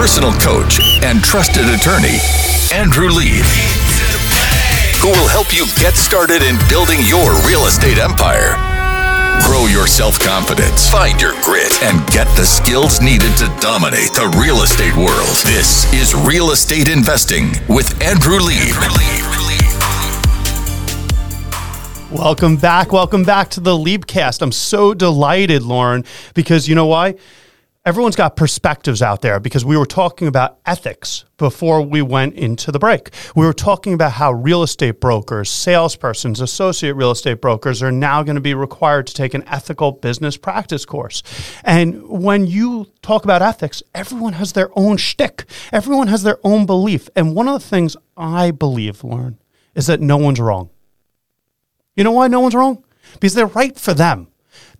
personal coach and trusted attorney, Andrew Lieb, who will help you get started in building your real estate empire. Grow your self confidence, find your grit, and get the skills needed to dominate the real estate world. This is Real Estate Investing with Andrew Lieb. Welcome back. Welcome back to the Liebcast. I'm so delighted, Lauren, because you know why? Everyone's got perspectives out there because we were talking about ethics before we went into the break. We were talking about how real estate brokers, salespersons, associate real estate brokers are now going to be required to take an ethical business practice course. And when you talk about ethics, everyone has their own shtick, everyone has their own belief. And one of the things I believe, Lauren, is that no one's wrong. You know why no one's wrong? Because they're right for them.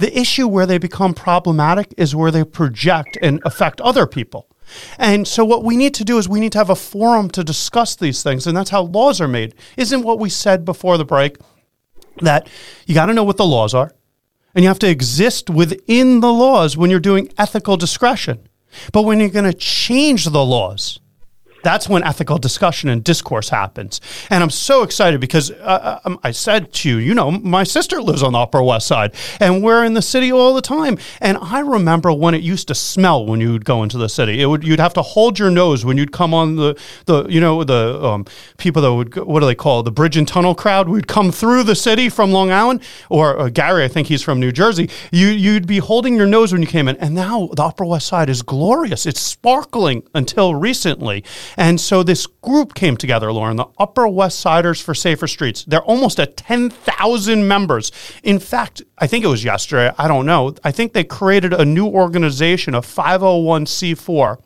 The issue where they become problematic is where they project and affect other people. And so, what we need to do is we need to have a forum to discuss these things, and that's how laws are made. Isn't what we said before the break that you got to know what the laws are, and you have to exist within the laws when you're doing ethical discretion. But when you're going to change the laws, that's when ethical discussion and discourse happens. And I'm so excited because uh, uh um, I said to you, you know, my sister lives on the Upper West Side and we're in the city all the time. And I remember when it used to smell when you would go into the city. It would you'd have to hold your nose when you'd come on the the you know the um, people that would what do they call it? the bridge and tunnel crowd would come through the city from Long Island or uh, Gary, I think he's from New Jersey. You you'd be holding your nose when you came in, and now the Upper West Side is glorious. It's sparkling until recently. And so this group came together, Lauren, the Upper West Siders for Safer Streets. They're almost at 10,000 members. In fact, I think it was yesterday, I don't know. I think they created a new organization, a 501c4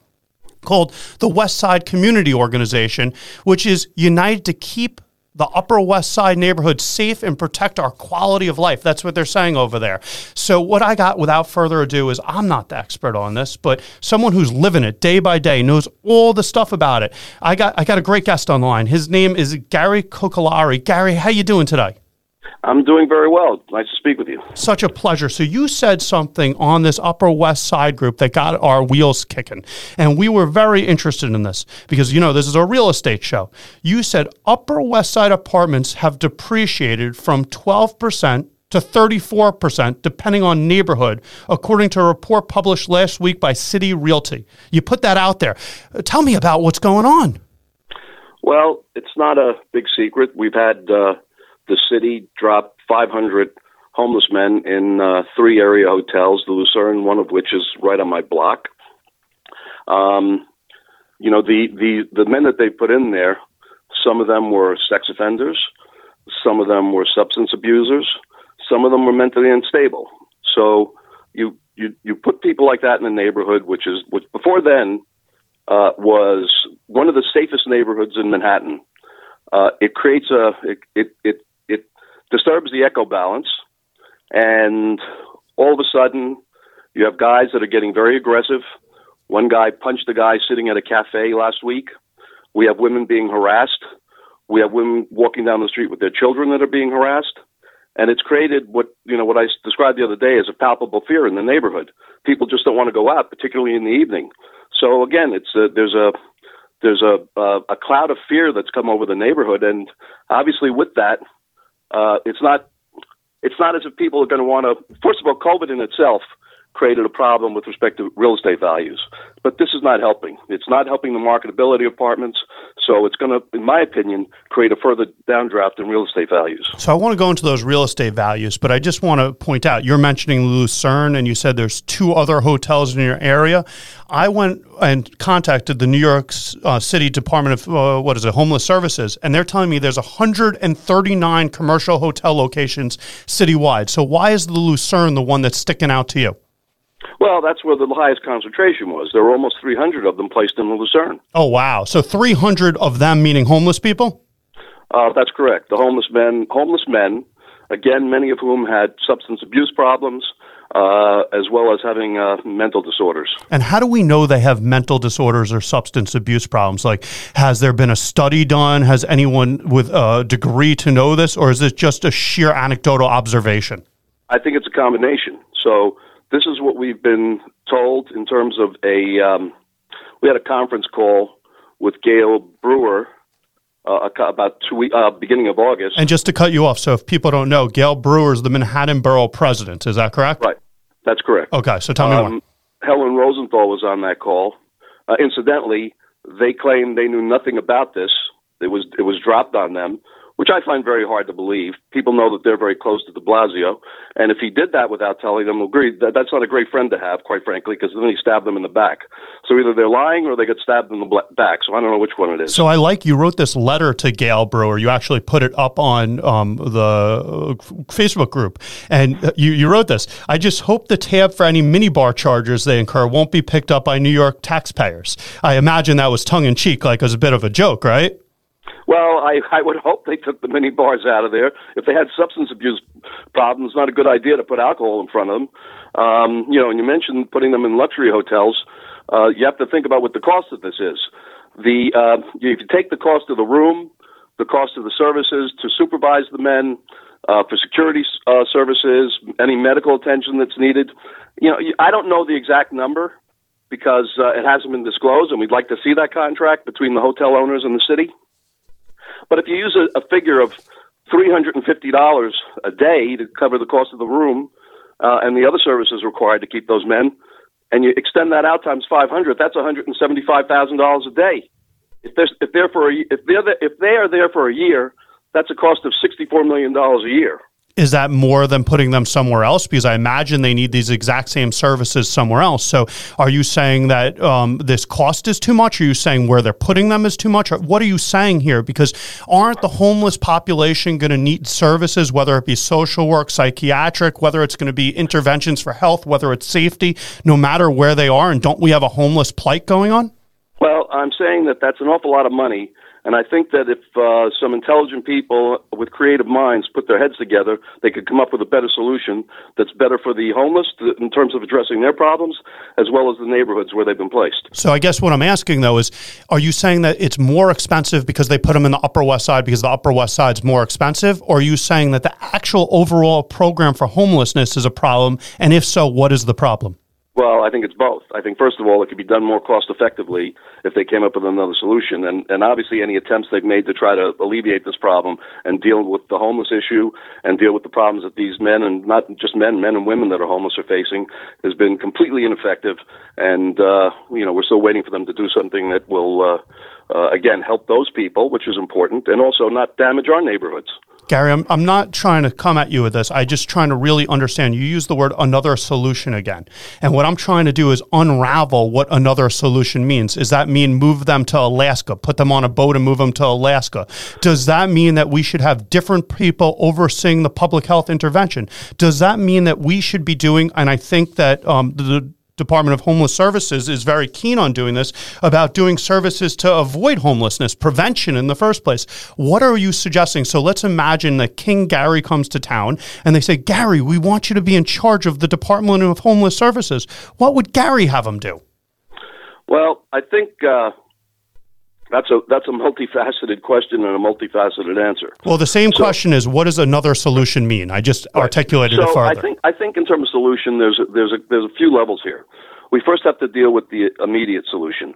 called the West Side Community Organization, which is united to keep the Upper West Side neighborhood safe and protect our quality of life. That's what they're saying over there. So, what I got without further ado is I'm not the expert on this, but someone who's living it day by day knows all the stuff about it. I got I got a great guest online. His name is Gary Kokalari. Gary, how you doing today? I'm doing very well. Nice to speak with you. Such a pleasure. So you said something on this Upper West Side group that got our wheels kicking. And we were very interested in this because, you know, this is a real estate show. You said Upper West Side apartments have depreciated from 12% to 34%, depending on neighborhood, according to a report published last week by City Realty. You put that out there. Tell me about what's going on. Well, it's not a big secret. We've had uh, the city dropped 500 homeless men in uh, three area hotels, the Lucerne, one of which is right on my block. Um, you know, the, the, the men that they put in there, some of them were sex offenders, some of them were substance abusers, some of them were mentally unstable. So you, you, you put people like that in the neighborhood, which is, which before then, uh, was one of the safest neighborhoods in Manhattan. Uh, it creates a it, it, it disturbs the echo balance, and all of a sudden, you have guys that are getting very aggressive. One guy punched a guy sitting at a cafe last week. We have women being harassed. We have women walking down the street with their children that are being harassed. And it's created what you know what I described the other day as a palpable fear in the neighborhood. People just don't want to go out, particularly in the evening. So again, it's a, there's a there's a, a a cloud of fear that's come over the neighborhood, and obviously with that, uh, it's not it's not as if people are going to want to. First of all, COVID in itself created a problem with respect to real estate values. But this is not helping. It's not helping the marketability of apartments. So it's going to, in my opinion, create a further downdraft in real estate values. So I want to go into those real estate values, but I just want to point out you're mentioning Lucerne and you said there's two other hotels in your area. I went and contacted the New York uh, City Department of uh, what is it, Homeless Services, and they're telling me there's 139 commercial hotel locations citywide. So why is the Lucerne the one that's sticking out to you? Well, that's where the highest concentration was. There were almost 300 of them placed in the Lucerne. Oh, wow. So 300 of them meaning homeless people? Uh, that's correct. The homeless men, homeless men, again, many of whom had substance abuse problems, uh, as well as having uh, mental disorders. And how do we know they have mental disorders or substance abuse problems? Like, has there been a study done? Has anyone with a degree to know this, or is this just a sheer anecdotal observation? I think it's a combination. So this is what we've been told in terms of a um, we had a conference call with Gail Brewer uh, about two weeks, uh, beginning of August. And just to cut you off, so if people don't know, Gail Brewer is the Manhattan Borough President. Is that correct? Right. That's correct. Okay, so tell me um, more. Helen Rosenthal was on that call. Uh, incidentally, they claimed they knew nothing about this. It was it was dropped on them which I find very hard to believe. People know that they're very close to de Blasio, and if he did that without telling them, agree that that's not a great friend to have, quite frankly, because then he stabbed them in the back. So either they're lying or they get stabbed in the back. So I don't know which one it is. So I like you wrote this letter to Gail Brewer. You actually put it up on um, the Facebook group, and you you wrote this. I just hope the tab for any minibar charges they incur won't be picked up by New York taxpayers. I imagine that was tongue in cheek, like as a bit of a joke, right? Well, I, I would hope they took the mini bars out of there. If they had substance abuse problems, not a good idea to put alcohol in front of them. Um, you know, and you mentioned putting them in luxury hotels. Uh, you have to think about what the cost of this is. The uh, if you take the cost of the room, the cost of the services to supervise the men, uh, for security uh, services, any medical attention that's needed. You know, I don't know the exact number because uh, it hasn't been disclosed, and we'd like to see that contract between the hotel owners and the city. But if you use a, a figure of $350 a day to cover the cost of the room uh, and the other services required to keep those men, and you extend that out times 500, that's $175,000 a day. If they're, if they're for a, if they're the, if they are there for a year, that's a cost of $64 million a year is that more than putting them somewhere else? Because I imagine they need these exact same services somewhere else. So, are you saying that um, this cost is too much? Are you saying where they're putting them is too much? What are you saying here? Because aren't the homeless population going to need services, whether it be social work, psychiatric, whether it's going to be interventions for health, whether it's safety, no matter where they are? And don't we have a homeless plight going on? Well, I'm saying that that's an awful lot of money and I think that if uh, some intelligent people with creative minds put their heads together, they could come up with a better solution that's better for the homeless in terms of addressing their problems, as well as the neighborhoods where they've been placed. So I guess what I'm asking though is, are you saying that it's more expensive because they put them in the Upper West Side because the Upper West Side's more expensive, or are you saying that the actual overall program for homelessness is a problem? And if so, what is the problem? Well, I think it's both. I think first of all, it could be done more cost effectively if they came up with another solution, and and obviously any attempts they've made to try to alleviate this problem and deal with the homeless issue and deal with the problems that these men and not just men, men and women that are homeless are facing has been completely ineffective. And uh, you know, we're still waiting for them to do something that will. Uh, uh, again, help those people, which is important, and also not damage our neighborhoods. Gary, I'm, I'm not trying to come at you with this. I'm just trying to really understand. You use the word another solution again. And what I'm trying to do is unravel what another solution means. Does that mean move them to Alaska, put them on a boat and move them to Alaska? Does that mean that we should have different people overseeing the public health intervention? Does that mean that we should be doing, and I think that um, the Department of Homeless Services is very keen on doing this about doing services to avoid homelessness, prevention in the first place. What are you suggesting? So let's imagine that King Gary comes to town and they say, Gary, we want you to be in charge of the Department of Homeless Services. What would Gary have him do? Well, I think uh, that's a that's a multifaceted question and a multifaceted answer. Well, the same so, question is, what does another solution mean? I just right. articulated so it further. I think I think in terms of solution, there's a, there's a there's a few levels here. We first have to deal with the immediate solution.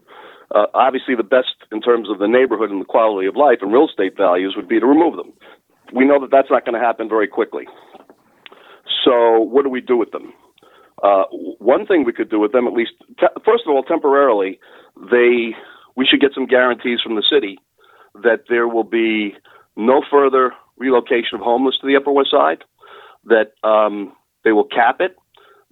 Uh, obviously, the best in terms of the neighborhood and the quality of life and real estate values would be to remove them. We know that that's not going to happen very quickly. So, what do we do with them? Uh, one thing we could do with them, at least, te- first of all, temporarily, they we should get some guarantees from the city that there will be no further relocation of homeless to the Upper West Side, that um, they will cap it,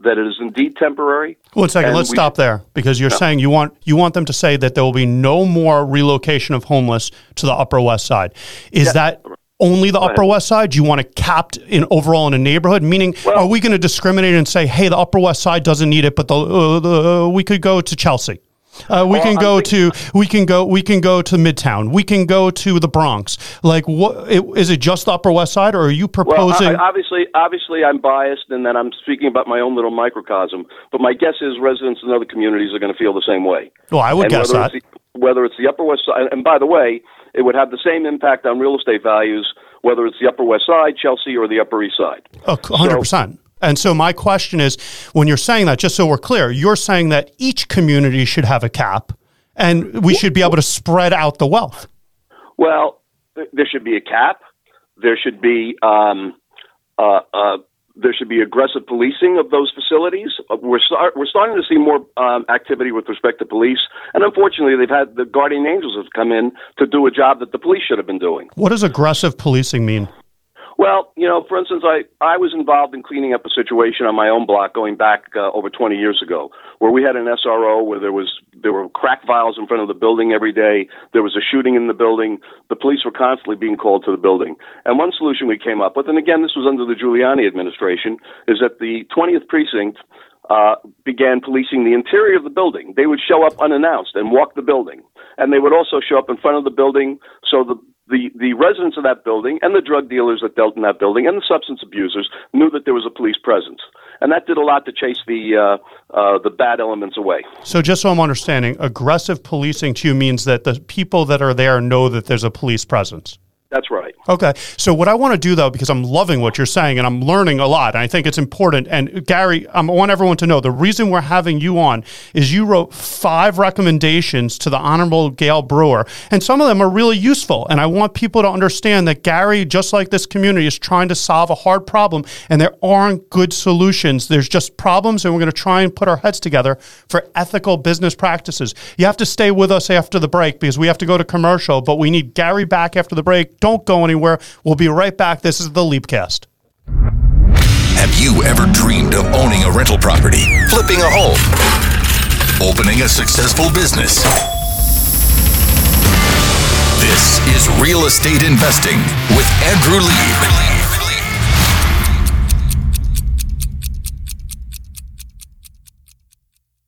that it is indeed temporary. One second, let's stop there because you're saying you want you want them to say that there will be no more relocation of homeless to the Upper West Side. Is yeah. that only the Upper West Side? Do you want it capped in overall in a neighborhood? Meaning, well, are we going to discriminate and say, hey, the Upper West Side doesn't need it, but the, uh, the uh, we could go to Chelsea? Uh, we well, can go to we can go we can go to Midtown. We can go to the Bronx. Like, what is it? Just the Upper West Side, or are you proposing? Well, I, obviously, obviously, I'm biased, and that I'm speaking about my own little microcosm. But my guess is residents in other communities are going to feel the same way. Well, I would and guess that. It's the, whether it's the Upper West Side, and by the way, it would have the same impact on real estate values whether it's the Upper West Side, Chelsea, or the Upper East Side. Oh, 100%. So, and so my question is when you're saying that, just so we're clear, you're saying that each community should have a cap and we should be able to spread out the wealth. Well, there should be a cap. There should be um, uh, uh, there should be aggressive policing of those facilities. Uh, we're start, we're starting to see more um, activity with respect to police, and unfortunately, they've had the guardian angels have come in to do a job that the police should have been doing. What does aggressive policing mean? Well, you know, for instance, I, I was involved in cleaning up a situation on my own block going back uh, over 20 years ago, where we had an SRO where there was there were crack vials in front of the building every day. There was a shooting in the building. The police were constantly being called to the building. And one solution we came up with, and again, this was under the Giuliani administration, is that the 20th precinct uh, began policing the interior of the building. They would show up unannounced and walk the building, and they would also show up in front of the building so the the, the residents of that building and the drug dealers that dealt in that building and the substance abusers knew that there was a police presence. And that did a lot to chase the, uh, uh, the bad elements away. So, just so I'm understanding, aggressive policing to you means that the people that are there know that there's a police presence. That's right. Okay. So what I want to do though, because I'm loving what you're saying and I'm learning a lot, and I think it's important. And Gary, I want everyone to know the reason we're having you on is you wrote five recommendations to the Honorable Gail Brewer, and some of them are really useful. And I want people to understand that Gary, just like this community, is trying to solve a hard problem, and there aren't good solutions. There's just problems, and we're going to try and put our heads together for ethical business practices. You have to stay with us after the break because we have to go to commercial, but we need Gary back after the break. Don't go anywhere. We'll be right back. This is the Liebcast. Have you ever dreamed of owning a rental property, flipping a home, opening a successful business? This is Real Estate Investing with Andrew Lieb.